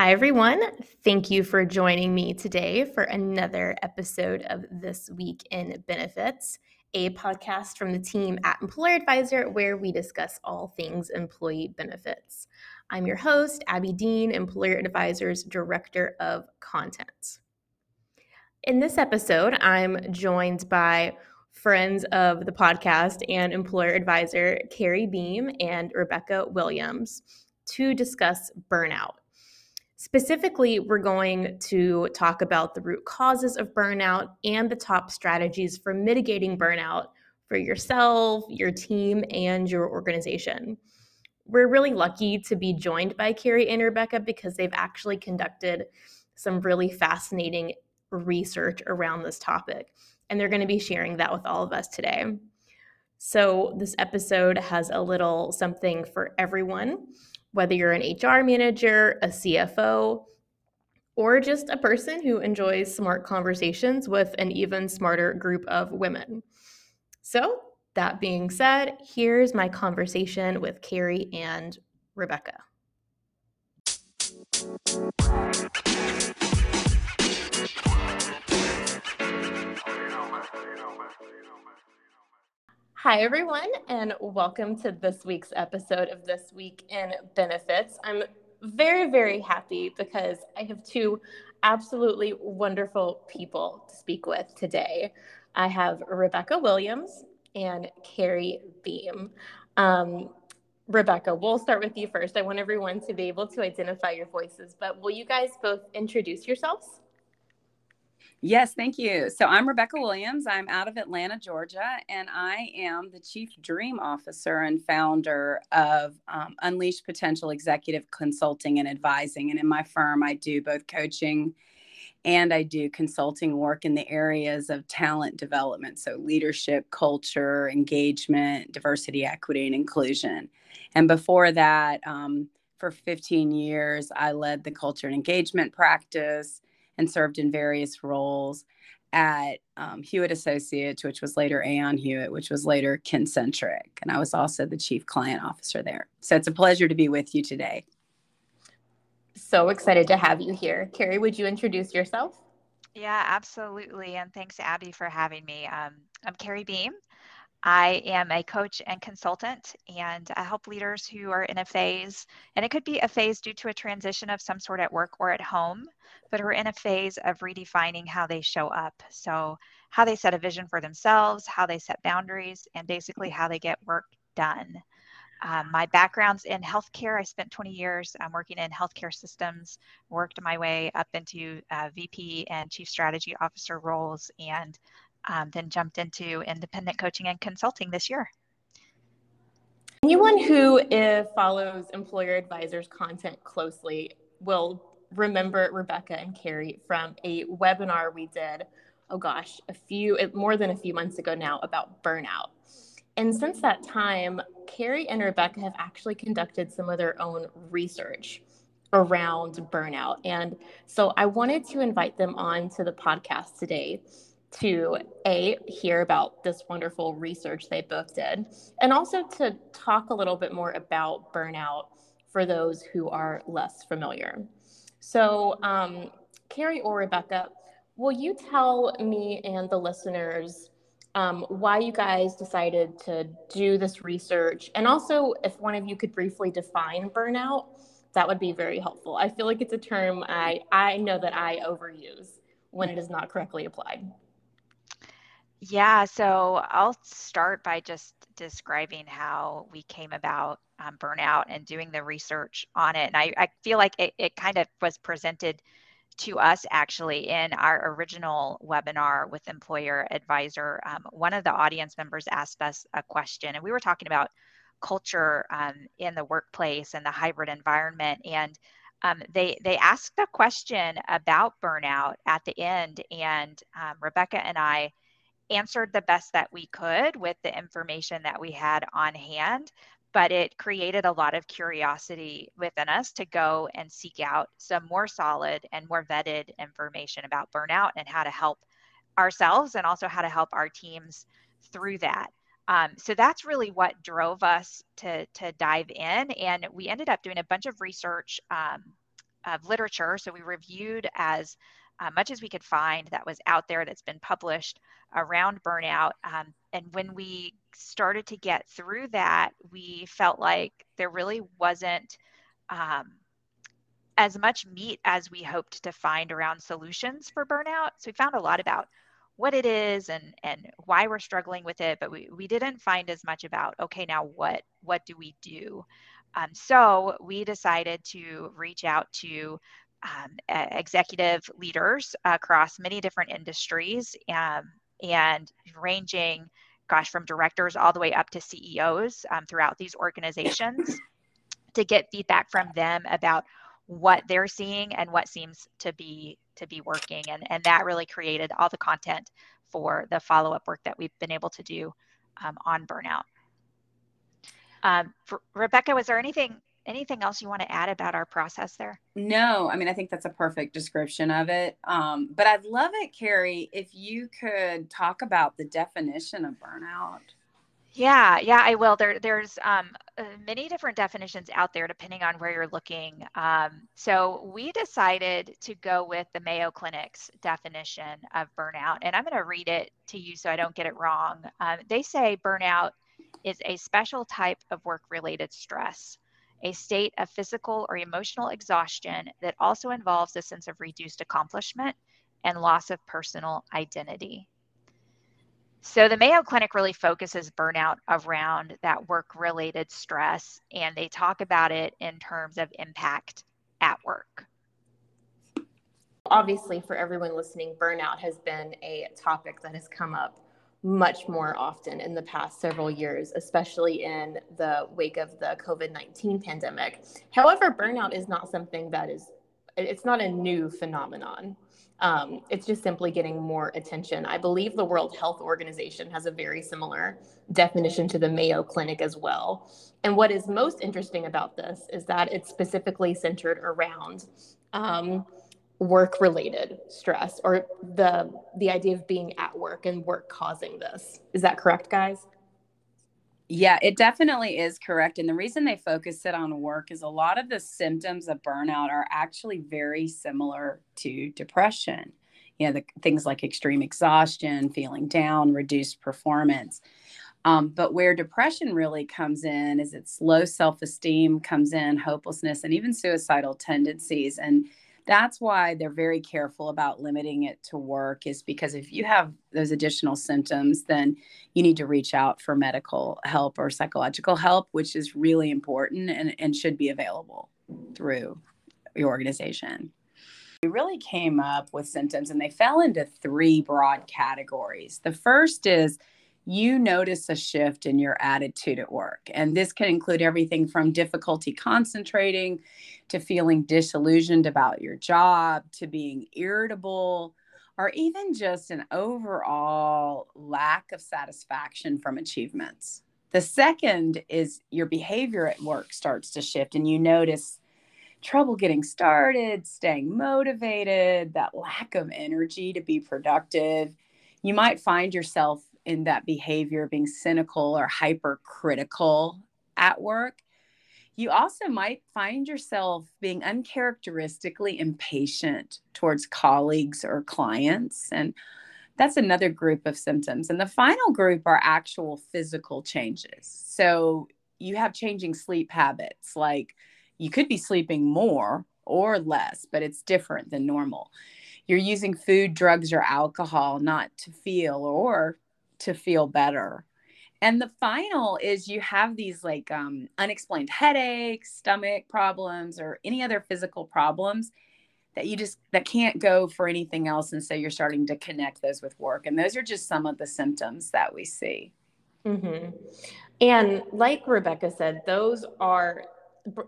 Hi, everyone. Thank you for joining me today for another episode of This Week in Benefits, a podcast from the team at Mployer Advisor where we discuss all things employee benefits. I'm your host, Abbey Dean, Mployer Advisor's Director of Content. In this episode, I'm joined by friends of the podcast and Mployer Advisor Kari Beam and Rebecca Williams to discuss burnout. Specifically, we're going to talk about the root causes of burnout and the top strategies for mitigating burnout for yourself, your team, and your organization. We're really lucky to be joined by Kari and Rebecca because they've actually conducted some really fascinating research around this topic, and they're going to be sharing that with all of us today. So, this episode has a little something for everyone whether you're an HR manager, a CFO, or just a person who enjoys smart conversations with an even smarter group of women. So, that being said, here's my conversation with Kari and Rebecca. Hi, everyone, and welcome to this week's episode of This Week in Benefits. I'm very, very happy because I have two absolutely wonderful people to speak with today. I have Rebecca Williams and Kari Beam. Um, Rebecca, we'll start with you first. I want everyone to be able to identify your voices, but will you guys both introduce yourselves? Yes, thank you. So I'm Rebecca Williams. I'm out of Atlanta, Georgia, and I am the Chief Dream Officer and founder of um, Unleash Potential Executive Consulting and Advising. And in my firm, I do both coaching and I do consulting work in the areas of talent development. So leadership, culture, engagement, diversity, equity, and inclusion. And before that, um, for 15 years, I led the culture and engagement practice and served in various roles at um, Hewitt Associates, which was later Aon Hewitt, which was later Kincentric. And I was also the chief client officer there. So it's a pleasure to be with you today. So excited to have you here. Kari, would you introduce yourself? Yeah, absolutely. And thanks, Abbey, for having me. Um, I'm Kari Beam. I am a coach and consultant, and I help leaders who are in a phase, and it could be a phase due to a transition of some sort at work or at home, but who are in a phase of redefining how they show up. So, how they set a vision for themselves, how they set boundaries, and basically how they get work done. Um, my background's in healthcare. I spent 20 years um, working in healthcare systems, worked my way up into uh, VP and Chief Strategy Officer roles, and um, then jumped into independent coaching and consulting this year. Anyone who follows Mployer Advisors content closely will remember Rebecca and Kari from a webinar we did, oh gosh, a few, more than a few months ago now about burnout. And since that time, Kari and Rebecca have actually conducted some of their own research around burnout. And so I wanted to invite them on to the podcast today to a hear about this wonderful research they both did and also to talk a little bit more about burnout for those who are less familiar. So um, kari or rebecca will you tell me and the listeners um, why you guys decided to do this research? And also if one of you could briefly define burnout that would be very helpful. I feel like it's a term i i know that i overuse when it is not correctly applied yeah, so I'll start by just describing how we came about um, burnout and doing the research on it. And I, I feel like it, it kind of was presented to us actually in our original webinar with Mployer Advisor. Um, one of the audience members asked us a question, and we were talking about culture um, in the workplace and the hybrid environment. And um, they they asked a question about burnout at the end, and um, Rebecca and I answered the best that we could with the information that we had on hand but it created a lot of curiosity within us to go and seek out some more solid and more vetted information about burnout and how to help ourselves and also how to help our teams through that. Um, so that's really what drove us to, to dive in. And we ended up doing a bunch of research um, of literature. So we reviewed as uh, much as we could find that was out there that's been published around burnout. Um, and when we started to get through that, we felt like there really wasn't um, as much meat as we hoped to find around solutions for burnout. So we found a lot about what it is and and why we're struggling with it but we, we didn't find as much about okay now what what do we do um, so we decided to reach out to um, executive leaders across many different industries um, and ranging, gosh, from directors all the way up to CEOs um, throughout these organizations to get feedback from them about what they're seeing and what seems to be to be working. And and that really created all the content for the follow-up work that we've been able to do um, on burnout. Um, rebecca was there anything anything else you want to add about our process there? No, I mean, I think that's a perfect description of it. Um, but I'd love it, Kari, if you could talk about the definition of burnout. Yeah, yeah, I will. There, there's um, uh, many different definitions out there depending on where you're looking. Um, so we decided to go with the Mayo Clinic's definition of burnout, and I'm going to read it to you so I don't get it wrong. Um, they say burnout is a special type of work-related stress a state of physical or emotional exhaustion that also involves a sense of reduced accomplishment and loss of personal identity. So, the Mayo Clinic really focuses burnout around that work related stress, and they talk about it in terms of impact at work. Obviously, for everyone listening, burnout has been a topic that has come up much more often in the past several years, especially in the wake of the COVID 19 pandemic. However, burnout is not something that is, it's not a new phenomenon. Um, it's just simply getting more attention. I believe the World Health Organization has a very similar definition to the Mayo Clinic as well. And what is most interesting about this is that it's specifically centered around um, work related stress or the the idea of being at work and work causing this. Is that correct guys? Yeah it definitely is correct. And the reason they focus it on work is a lot of the symptoms of burnout are actually very similar to depression. You know the things like extreme exhaustion feeling down reduced performance. Um, but where depression really comes in is its low self-esteem comes in hopelessness and even suicidal tendencies. And that's why they're very careful about limiting it to work is because if you have those additional symptoms then you need to reach out for medical help or psychological help which is really important and, and should be available through your organization. We really came up with symptoms and they fell into three broad categories. The first is you notice a shift in your attitude at work. And this can include everything from difficulty concentrating to feeling disillusioned about your job to being irritable or even just an overall lack of satisfaction from achievements. The second is your behavior at work starts to shift and you notice trouble getting started, staying motivated, that lack of energy to be productive. You might find yourself in that behavior being cynical or hypercritical at work. You also might find yourself being uncharacteristically impatient towards colleagues or clients and that's another group of symptoms. And the final group are actual physical changes. So you have changing sleep habits like you could be sleeping more or less but it's different than normal. You're using food drugs or alcohol not to feel or to feel better. And the final is you have these like um, unexplained headaches, stomach problems, or any other physical problems that you just that can't go for anything else. And so you're starting to connect those with work. And those are just some of the symptoms that we see. Mm-hmm. And like Rebecca said, those are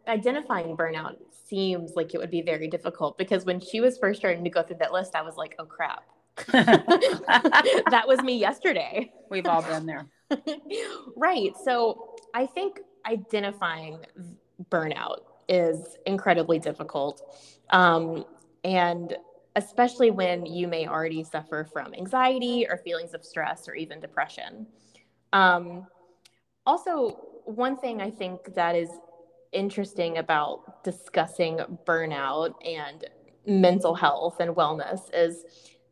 identifying burnout seems like it would be very difficult because when she was first starting to go through that list, I was like, oh crap, that was me yesterday. We've all been there. right. So I think identifying burnout is incredibly difficult. Um, and especially when you may already suffer from anxiety or feelings of stress or even depression. Um, also, one thing I think that is interesting about discussing burnout and mental health and wellness is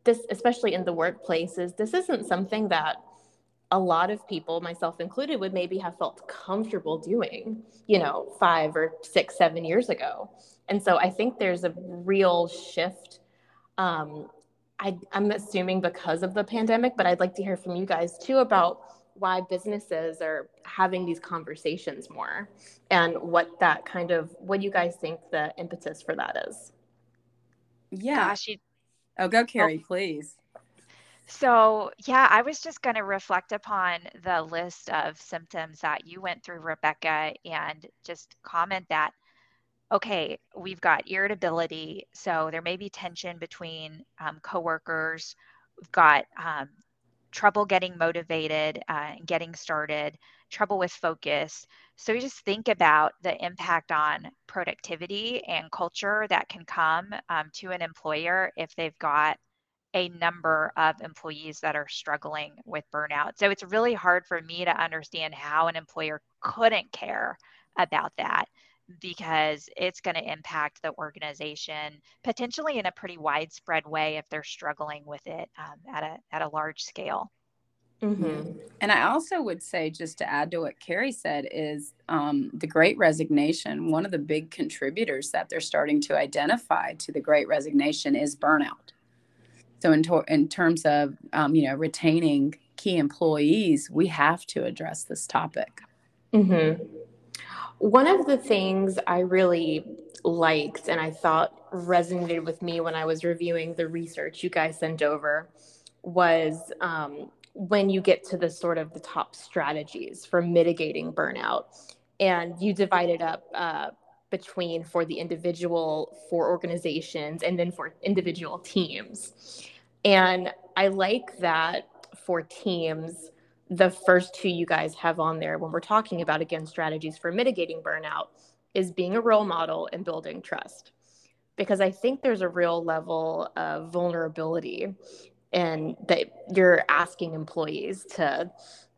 this especially in the workplace is this isn't something that a lot of people myself included would maybe have felt comfortable doing you know five or six seven years ago. And so i think there's a real shift. Um, I, i'm assuming because of the pandemic but i'd like to hear from you guys too about why businesses are having these conversations more and what that kind of what you guys think the impetus for that is. Yeah. Gosh, you... oh go kari oh. please so, yeah, I was just going to reflect upon the list of symptoms that you went through, Rebecca, and just comment that, okay, we've got irritability. So, there may be tension between um, coworkers. We've got um, trouble getting motivated uh, and getting started, trouble with focus. So, we just think about the impact on productivity and culture that can come um, to an employer if they've got a number of employees that are struggling with burnout. So it's really hard for me to understand how an employer couldn't care about that because it's going to impact the organization potentially in a pretty widespread way if they're struggling with it um, at a at a large scale. Mm-hmm. And I also would say, just to add to what Kari said, is um, the Great Resignation. One of the big contributors that they're starting to identify to the Great Resignation is burnout. So in, to- in terms of um, you know retaining key employees, we have to address this topic. Mm-hmm. One of the things I really liked and I thought resonated with me when I was reviewing the research you guys sent over was um, when you get to the sort of the top strategies for mitigating burnout, and you divide it up uh, between for the individual, for organizations, and then for individual teams. And I like that for teams, the first two you guys have on there when we're talking about, again, strategies for mitigating burnout is being a role model and building trust. Because I think there's a real level of vulnerability and that you're asking employees to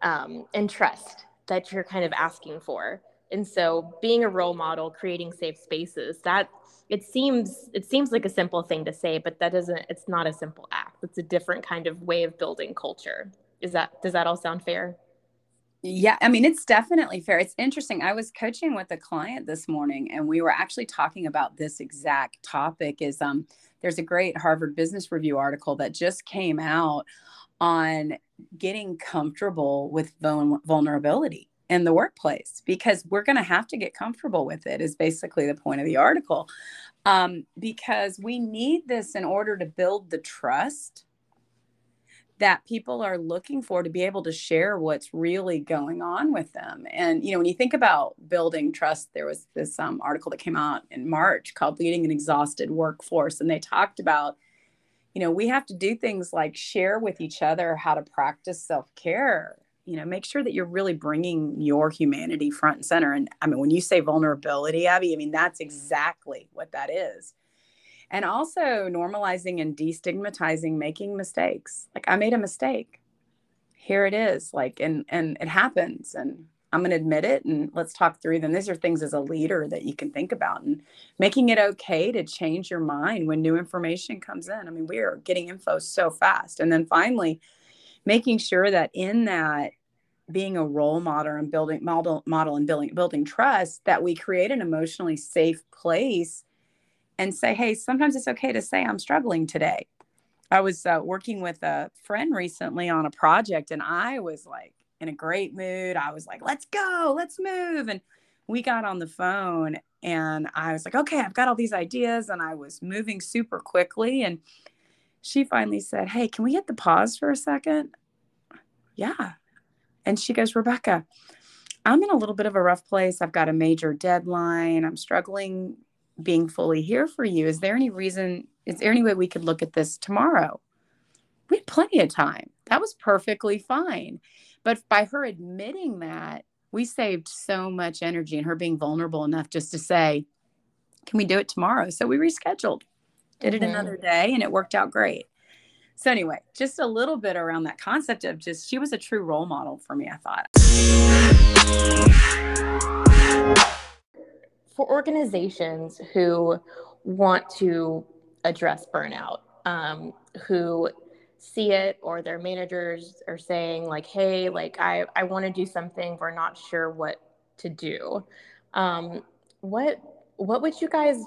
um, and trust that you're kind of asking for and so being a role model creating safe spaces that it seems it seems like a simple thing to say but that doesn't it's not a simple act it's a different kind of way of building culture is that does that all sound fair yeah, I mean, it's definitely fair. It's interesting. I was coaching with a client this morning and we were actually talking about this exact topic is um there's a great Harvard Business Review article that just came out on getting comfortable with vulnerability in the workplace because we're going to have to get comfortable with it is basically the point of the article. Um, because we need this in order to build the trust that people are looking for to be able to share what's really going on with them. And you know when you think about building trust there was this um, article that came out in march called leading an exhausted workforce and they talked about you know we have to do things like share with each other how to practice self-care. You know make sure that you're really bringing your humanity front and center. And i mean when you say vulnerability abbey i mean that's exactly what that is and also normalizing and destigmatizing making mistakes. Like i made a mistake. Here it is like and and it happens and i'm going to admit it and let's talk through them. These are things as a leader that you can think about and making it okay to change your mind when new information comes in. I mean we are getting info so fast. And then finally making sure that in that being a role model and building model model and building building trust that we create an emotionally safe place and say hey sometimes it's okay to say i'm struggling today i was uh, working with a friend recently on a project and i was like in a great mood i was like let's go let's move and we got on the phone and i was like okay i've got all these ideas and i was moving super quickly and she finally said, Hey, can we hit the pause for a second? Yeah. And she goes, Rebecca, I'm in a little bit of a rough place. I've got a major deadline. I'm struggling being fully here for you. Is there any reason, is there any way we could look at this tomorrow? We had plenty of time. That was perfectly fine. But by her admitting that, we saved so much energy and her being vulnerable enough just to say, Can we do it tomorrow? So we rescheduled did it mm-hmm. another day and it worked out great so anyway just a little bit around that concept of just she was a true role model for me i thought organizations who want to address burnout, um, who see it or their managers are saying like, hey, like I, I want to do something, we're not sure what to do. Um, what what would you guys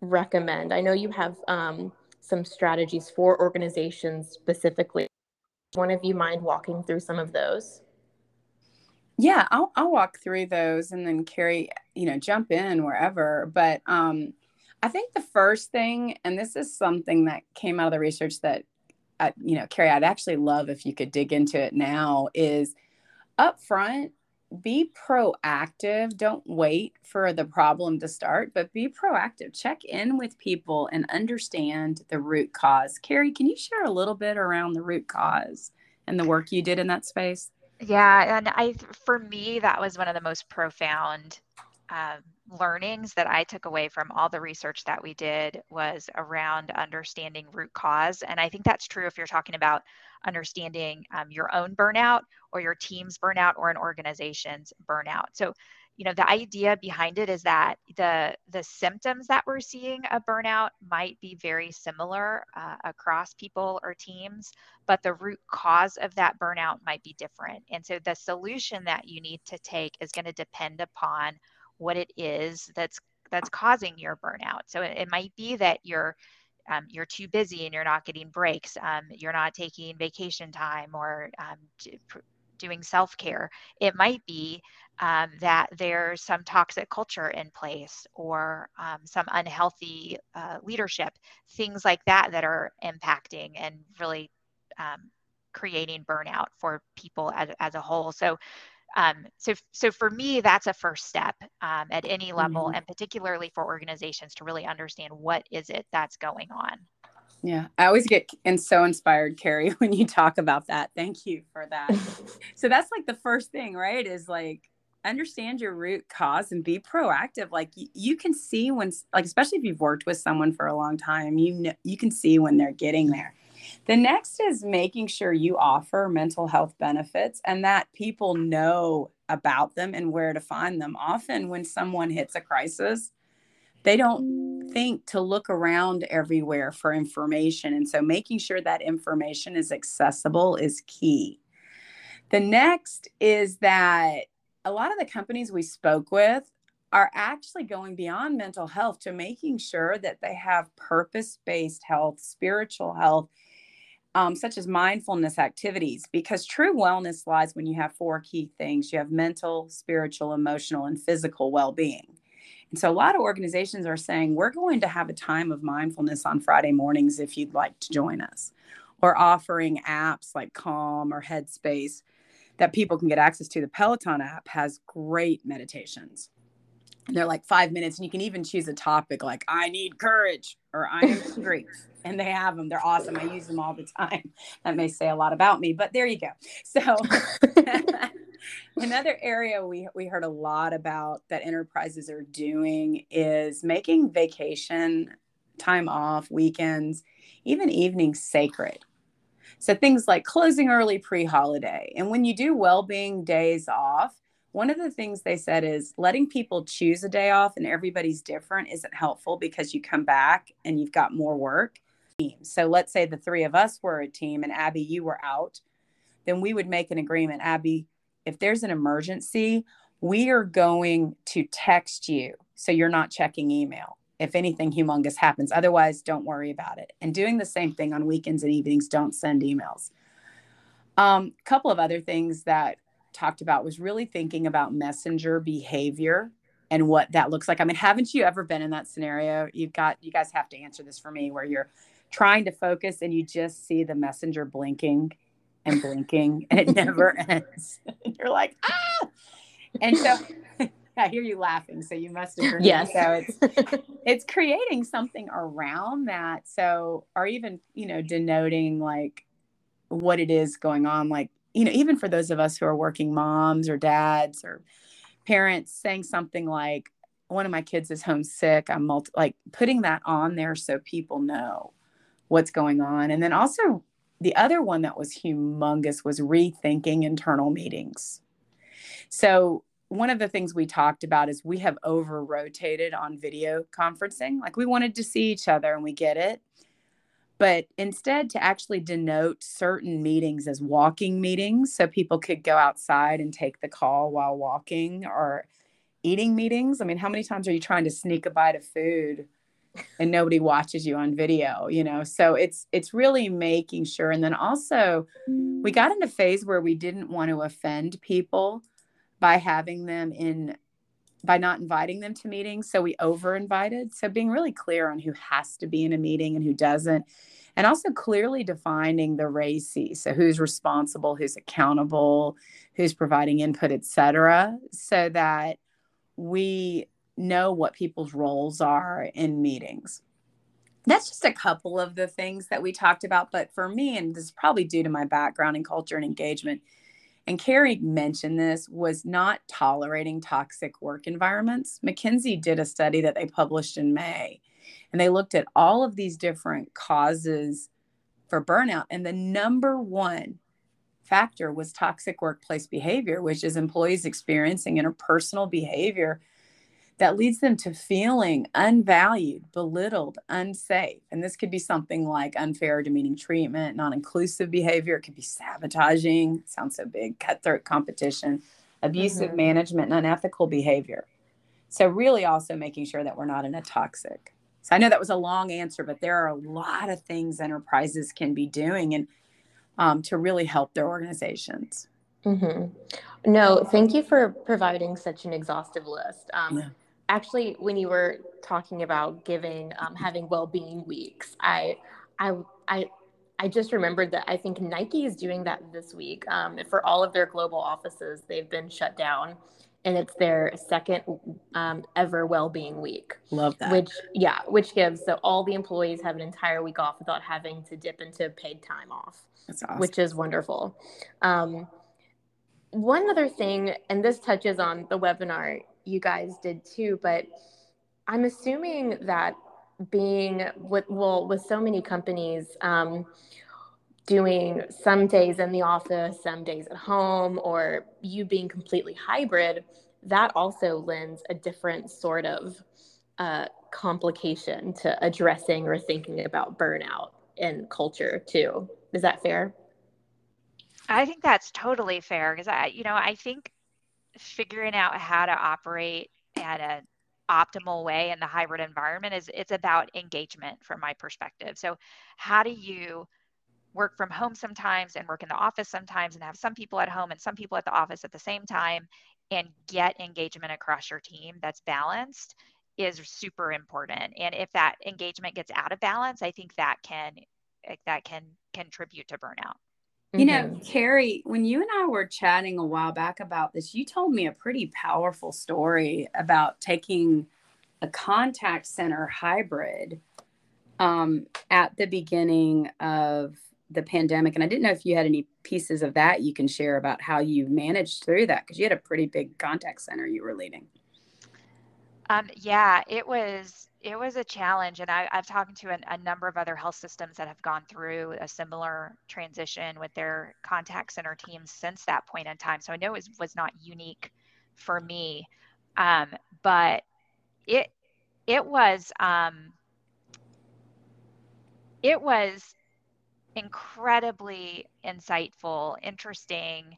recommend? I know you have um, some strategies for organizations specifically. One of you mind walking through some of those? Yeah, I'll, I'll walk through those and then Kari, you know, jump in wherever. But um, I think the first thing, and this is something that came out of the research that, uh, you know, Kari, I'd actually love if you could dig into it now, is up front, be proactive. Don't wait for the problem to start, but be proactive. Check in with people and understand the root cause. Kari, can you share a little bit around the root cause and the work you did in that space? Yeah, and I for me that was one of the most profound um, learnings that I took away from all the research that we did was around understanding root cause, and I think that's true if you're talking about understanding um, your own burnout or your team's burnout or an organization's burnout. So you know the idea behind it is that the the symptoms that we're seeing of burnout might be very similar uh, across people or teams but the root cause of that burnout might be different and so the solution that you need to take is going to depend upon what it is that's that's causing your burnout so it, it might be that you're um, you're too busy and you're not getting breaks um, you're not taking vacation time or um, doing self care. It might be um, that there's some toxic culture in place or um, some unhealthy uh, leadership, things like that that are impacting and really um, creating burnout for people as, as a whole. So, um, so, so for me, that's a first step um, at any level, mm-hmm. and particularly for organizations to really understand what is it that's going on. Yeah, I always get and so inspired, Kari, when you talk about that. Thank you for that. so that's like the first thing, right? Is like understand your root cause and be proactive. Like you, you can see when, like especially if you've worked with someone for a long time, you know you can see when they're getting there. The next is making sure you offer mental health benefits and that people know about them and where to find them. Often, when someone hits a crisis, they don't think to look around everywhere for information. And so making sure that information is accessible is key. The next is that a lot of the companies we spoke with are actually going beyond mental health to making sure that they have purpose based health, spiritual health, um, such as mindfulness activities, because true wellness lies when you have four key things you have mental, spiritual, emotional, and physical well being. And so a lot of organizations are saying, we're going to have a time of mindfulness on Friday mornings if you'd like to join us, or offering apps like Calm or Headspace that people can get access to. The Peloton app has great meditations. And They're like five minutes, and you can even choose a topic like I need courage or I am hungry. And they have them. They're awesome. I use them all the time. That may say a lot about me, but there you go. So Another area we, we heard a lot about that enterprises are doing is making vacation, time off, weekends, even evenings sacred. So things like closing early pre holiday. And when you do well being days off, one of the things they said is letting people choose a day off and everybody's different isn't helpful because you come back and you've got more work. So let's say the three of us were a team and Abbey, you were out, then we would make an agreement. Abbey, if there's an emergency, we are going to text you so you're not checking email if anything humongous happens. Otherwise, don't worry about it. And doing the same thing on weekends and evenings, don't send emails. A um, couple of other things that talked about was really thinking about messenger behavior and what that looks like. I mean, haven't you ever been in that scenario? You've got you guys have to answer this for me where you're trying to focus and you just see the messenger blinking and blinking and it never ends. You're like, ah. And so I hear you laughing, so you must agree. Yes. So it's it's creating something around that. So or even, you know, denoting like what it is going on. Like, you know, even for those of us who are working moms or dads or parents saying something like, one of my kids is homesick. I'm multi- like putting that on there so people know what's going on. And then also the other one that was humongous was rethinking internal meetings. So one of the things we talked about is we have over rotated on video conferencing. Like we wanted to see each other and we get it. But instead, to actually denote certain meetings as walking meetings so people could go outside and take the call while walking or eating meetings. I mean, how many times are you trying to sneak a bite of food and nobody watches you on video, you know? So it's it's really making sure and then also we got in a phase where we didn't want to offend people by having them in by not inviting them to meetings. So we over invited. So being really clear on who has to be in a meeting and who doesn't. And also clearly defining the RACI. So who's responsible, who's accountable, who's providing input, et cetera, so that we know what people's roles are in meetings. That's just a couple of the things that we talked about. But for me, and this is probably due to my background in culture and engagement, and Kari mentioned this, was not tolerating toxic work environments. McKinsey did a study that they published in May, and they looked at all of these different causes for burnout. And the number one factor was toxic workplace behavior, which is employees experiencing interpersonal behavior that leads them to feeling unvalued, belittled, unsafe. And this could be something like unfair, demeaning treatment, non inclusive behavior. It could be sabotaging, sounds so big, cutthroat competition, abusive mm-hmm. management, and unethical behavior. So, really, also making sure that we're not in a toxic. So, I know that was a long answer, but there are a lot of things enterprises can be doing and um, to really help their organizations. Mm-hmm. No, thank you for providing such an exhaustive list. Um, yeah actually when you were talking about giving um, having well-being weeks i i i I just remembered that I think Nike is doing that this week. Um, for all of their global offices, they've been shut down, and it's their second um, ever well-being week. Love that. Which, yeah, which gives so all the employees have an entire week off without having to dip into paid time off. That's awesome. Which is wonderful. Um, one other thing, and this touches on the webinar you guys did too, but I'm assuming that being with well with so many companies um, doing some days in the office, some days at home, or you being completely hybrid, that also lends a different sort of uh, complication to addressing or thinking about burnout in culture too. Is that fair? I think that's totally fair because I, you know, I think figuring out how to operate at an optimal way in the hybrid environment is it's about engagement from my perspective. So how do you work from home sometimes and work in the office sometimes and have some people at home and some people at the office at the same time and get engagement across your team that's balanced is super important. And if that engagement gets out of balance, I think that can that can contribute to burnout. You know, mm-hmm. Kari, when you and I were chatting a while back about this, you told me a pretty powerful story about taking a contact center hybrid um, at the beginning of the pandemic. And I didn't know if you had any pieces of that you can share about how you managed through that because you had a pretty big contact center you were leading. Um, yeah, it was it was a challenge and I, have talked to a, a, number of other health systems that have gone through a similar transition with their contact center teams since that point in time. So i know it was, was not unique for me um, but it it was um, it was incredibly insightful interesting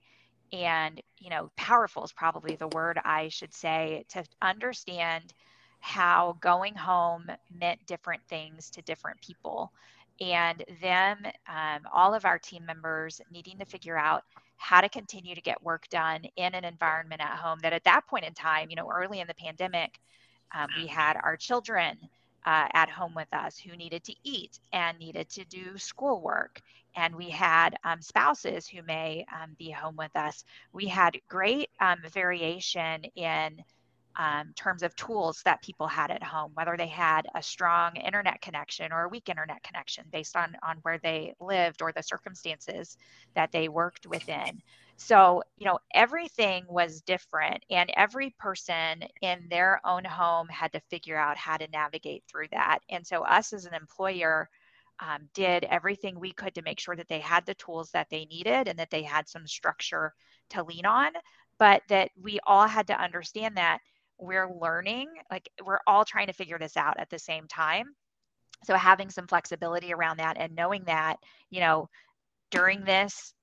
and you know powerful is probably the word i should say to understand how going home meant different things to different people. And them, um, all of our team members needing to figure out how to continue to get work done in an environment at home that at that point in time, you know, early in the pandemic, um, we had our children uh, at home with us who needed to eat and needed to do schoolwork. And we had um, spouses who may um, be home with us. We had great um, variation in um, terms of tools that people had at home, whether they had a strong internet connection or a weak internet connection based on, on where they lived or the circumstances that they worked within. So, you know, everything was different, and every person in their own home had to figure out how to navigate through that. And so, us as an employer, um, did everything we could to make sure that they had the tools that they needed and that they had some structure to lean on but that we all had to understand that we're learning, like we're all trying to figure this out at the same time. So having some flexibility around that and knowing that, you know, during this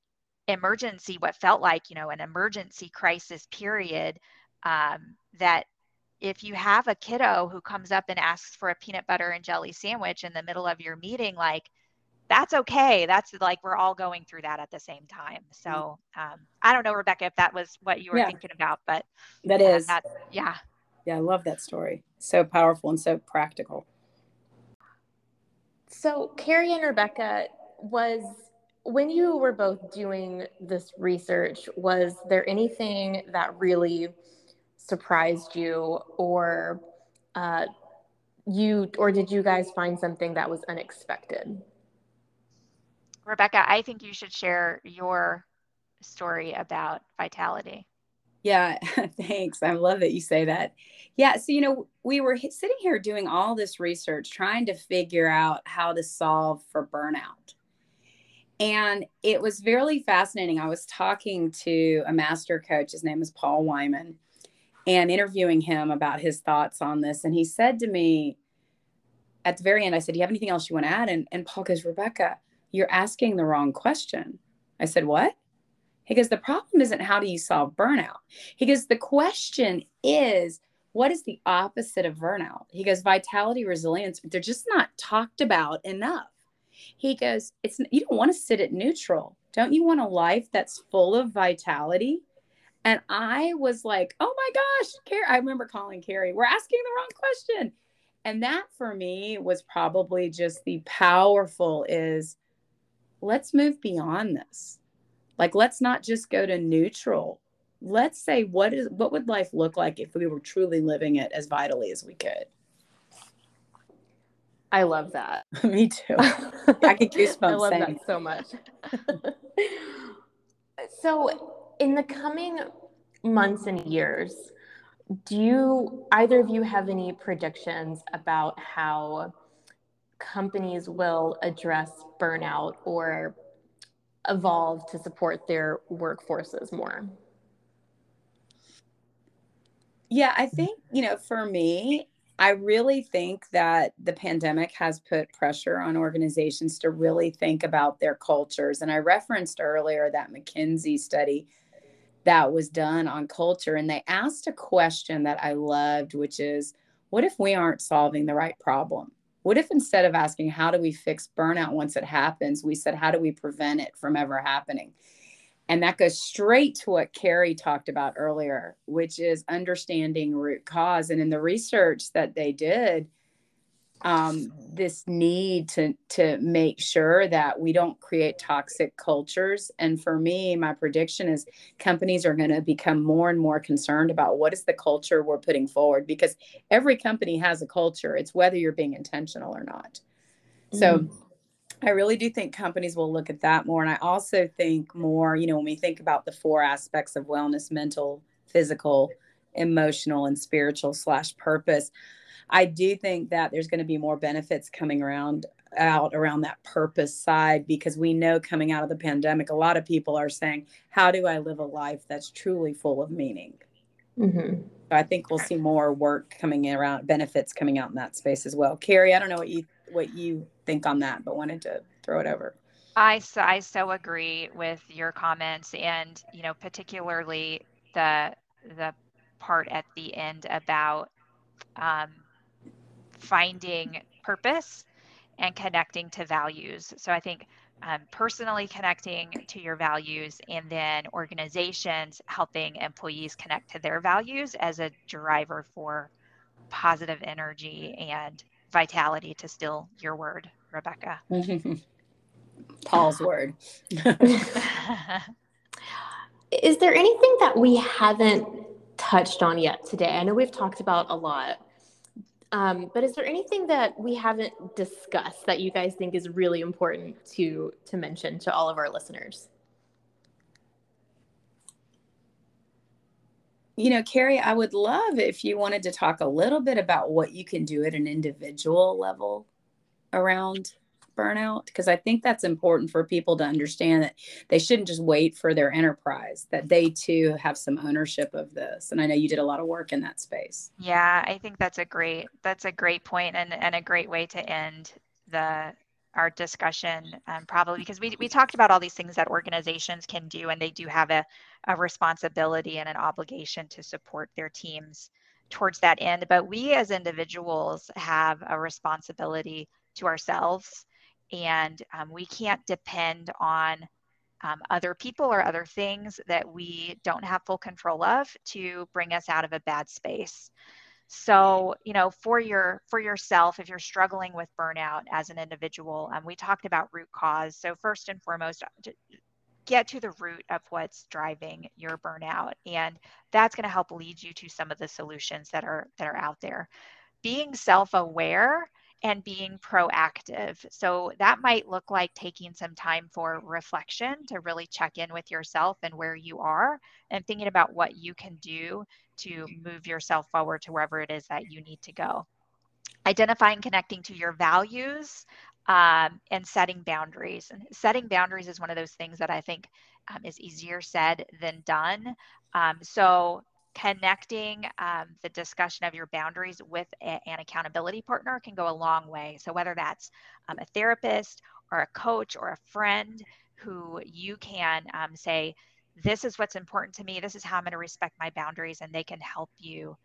emergency, what felt like, you know, an emergency crisis period, um, that if you have a kiddo who comes up and asks for a peanut butter and jelly sandwich in the middle of your meeting, like that's okay. That's like we're all going through that at the same time. So um, I don't know, Rebecca, if that was what you were yeah. thinking about, but that is that, yeah. Yeah, I love that story. So powerful and so practical. So Kari and Rebecca was when you were both doing this research, was there anything that really surprised you or uh, you or did you guys find something that was unexpected? Rebecca i think you should share your story about vitality. Yeah thanks. I love that you say that. Yeah so you know we were sitting here doing all this research trying to figure out how to solve for burnout and it was really fascinating i was talking to a master coach his name is paul wyman and interviewing him about his thoughts on this. And he said to me at the very end, I said, Do you have anything else you want to add? And, and Paul goes, Rebecca, you're asking the wrong question. I said, What? He goes, The problem isn't how do you solve burnout? He goes, The question is, what is the opposite of burnout? He goes, vitality, resilience, they're just not talked about enough. He goes, it's you don't want to sit at neutral. Don't you want a life that's full of vitality? And I was like, oh my gosh, Kari, I remember calling Kari, we're asking the wrong question. And that for me was probably just the powerful is let's move beyond this. Like, let's not just go to neutral. Let's say, what is what would life look like if we were truly living it as vitally as we could? I love that. Me too. I get goosebumps. I love that so much. so in the coming months and years, do you either of you have any predictions about how companies will address burnout or evolve to support their workforces more? Yeah, I think, you know, for me, I really think that the pandemic has put pressure on organizations to really think about their cultures. And I referenced earlier that McKinsey study that was done on culture. And they asked a question that I loved, which is what if we aren't solving the right problem? What if instead of asking, how do we fix burnout once it happens, we said, how do we prevent it from ever happening? And that goes straight to what Kari talked about earlier, which is understanding root cause. And in the research that they did, um, this need to to make sure that we don't create toxic cultures. And for me, my prediction is companies are going to become more and more concerned about what is the culture we're putting forward because every company has a culture. It's whether you're being intentional or not. Mm. I really do think companies will look at that more. And I also think more, you know, when we think about the four aspects of wellness mental, physical, emotional, and spiritual slash purpose I do think that there's going to be more benefits coming around out around that purpose side because we know coming out of the pandemic, a lot of people are saying, How do I live a life that's truly full of meaning? Mm-hmm. So I think we'll see more work coming around, benefits coming out in that space as well. Kari, I don't know what you what you think on that, but wanted to throw it over. I so, I so agree with your comments, and you know, particularly the the part at the end about um, finding purpose and connecting to values. So I think um, personally connecting to your values and then organizations helping employees connect to their values as a driver for positive energy and vitality to steal your word, Rebecca. Paul's word. Is there anything that we haven't touched on yet today? I know we've talked about a lot, um, but is there anything that we haven't discussed that you guys think is really important to to mention to all of our listeners? You know, Kari, I would love if you wanted to talk a little bit about what you can do at an individual level around burnout because i think that's important for people to understand that they shouldn't just wait for their enterprise that they too have some ownership of this and i know you did a lot of work in that space. Yeah i think that's a great that's a great point and and a great way to end the our discussion um, probably because we, we talked about all these things that organizations can do and they do have a, a responsibility and an obligation to support their teams towards that end. But we as individuals have a responsibility to ourselves and um, we can't depend on um, other people or other things that we don't have full control of to bring us out of a bad space. So you know for your for yourself if you're struggling with burnout as an individual um, we talked about root cause. So first and foremost get to the root of what's driving your burnout and that's going to help lead you to some of the solutions that are that are out there being self-aware and being proactive. So that might look like taking some time for reflection to really check in with yourself and where you are and thinking about what you can do to move yourself forward to wherever it is that you need to go. Identifying connecting to your values um, and setting boundaries. And setting boundaries is one of those things that I think um, is easier said than done. Um, so connecting um, the discussion of your boundaries with a, an accountability partner can go a long way. So, whether that's um, a therapist or a coach or a friend who you can um, say, This is what's important to me, this is how I'm going to respect my boundaries, and they can help you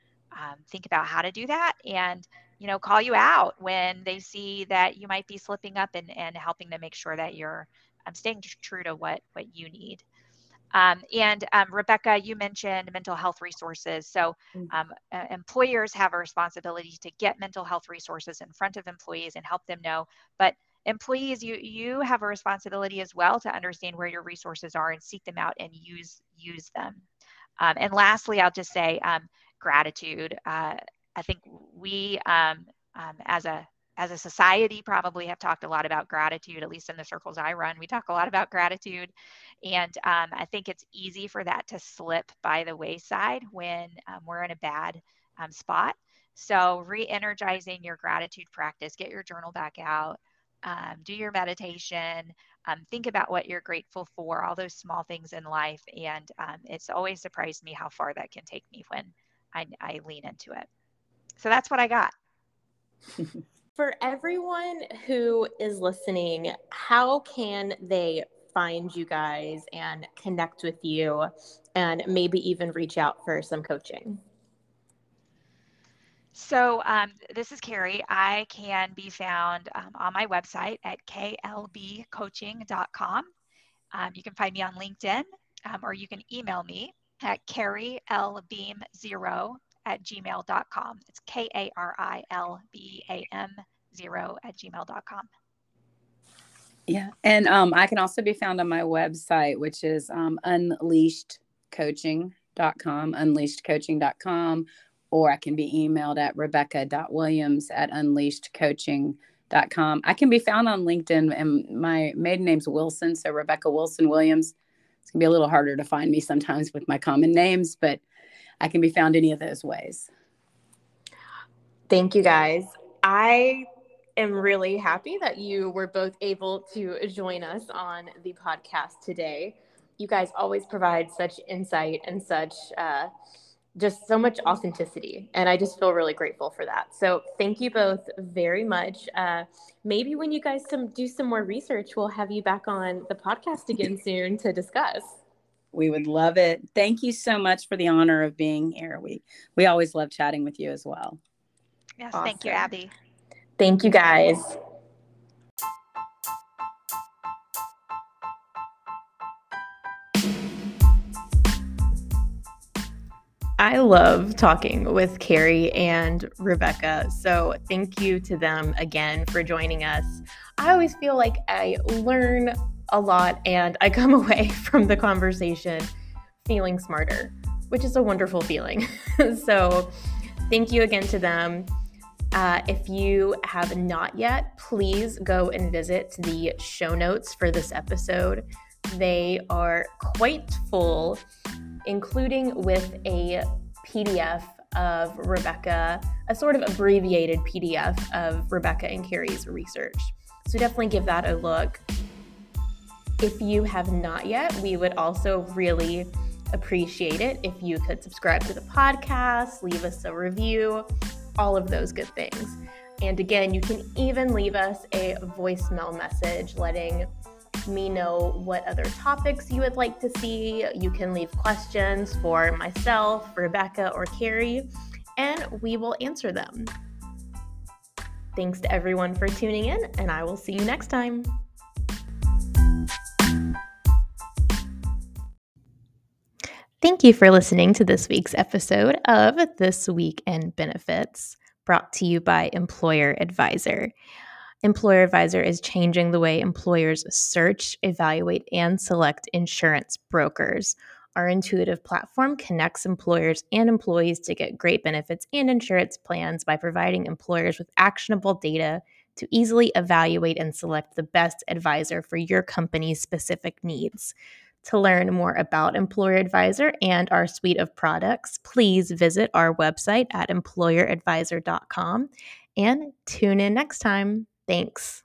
think about how to do that and you know call you out when they see that you might be slipping up and, and helping to make sure that you're um, staying true to what what you need um, and um, Rebecca, you mentioned mental health resources. So mm. um, uh, employers have a responsibility to get mental health resources in front of employees and help them know. But employees, you you have a responsibility as well to understand where your resources are and seek them out and use use them. Um, and lastly, I'll just say um, gratitude. Uh, I think we um, as a as a society probably have talked a lot about gratitude at least in the circles i run we talk a lot about gratitude. And um, i think it's easy for that to slip by the wayside when um, we're in a bad um, spot. So re-energizing your gratitude practice get your journal back out um, do your meditation um, think about what you're grateful for all those small things in life. And um, it's always surprised me how far that can take me when I, I lean into it so that's what i got For everyone who is listening, how can they find you guys and connect with you and maybe even reach out for some coaching? So, um, this is Kari. I can be found um, on my website at klbcoaching.com. Um, you can find me on LinkedIn um, or you can email me at karilbeam0 at gmail.com. It's K A R I L B A M zero at gmail.com. Yeah. And um, I can also be found on my website, which is um, unleashedcoaching.com, unleashedcoaching.com, or I can be emailed at rebecca.williams at unleashedcoaching.com. I can be found on LinkedIn, and my maiden name's Wilson, so Rebecca Wilson Williams. It's going to be a little harder to find me sometimes with my common names, but I can be found any of those ways. Thank you guys. I am really happy that you were both able to join us on the podcast today. You guys always provide such insight and such uh, just so much authenticity. And I just feel really grateful for that. So thank you both very much. Uh, maybe when you guys some, do some more research, we'll have you back on the podcast again soon to discuss. We would love it. Thank you so much for the honor of being here. We we always love chatting with you as well. Yes, awesome. thank you, Abbey. Thank you guys. I love talking with Kari and Rebecca. So, thank you to them again for joining us. I always feel like I learn a lot and I come away from the conversation feeling smarter, which is a wonderful feeling. so, thank you again to them. Uh, if you have not yet, please go and visit the show notes for this episode. They are quite full, including with a PDF of Rebecca, a sort of abbreviated PDF of Rebecca and Kari's research. So definitely give that a look. If you have not yet, we would also really appreciate it if you could subscribe to the podcast, leave us a review, all of those good things. And again, you can even leave us a voicemail message letting me know what other topics you would like to see. You can leave questions for myself, Rebecca, or Kari, and we will answer them. Thanks to everyone for tuning in, and I will see you next time. Thank you for listening to this week's episode of This Week in Benefits, brought to you by Mployer Advisor. Mployer Advisor is changing the way employers search, evaluate, and select insurance brokers. Our intuitive platform connects employers and employees to get great benefits and insurance plans by providing employers with actionable data to easily evaluate and select the best advisor for your company's specific needs. To learn more about Mployer Advisor and our suite of products, please visit our website at mployeradvisor.com and tune in next time. Thanks.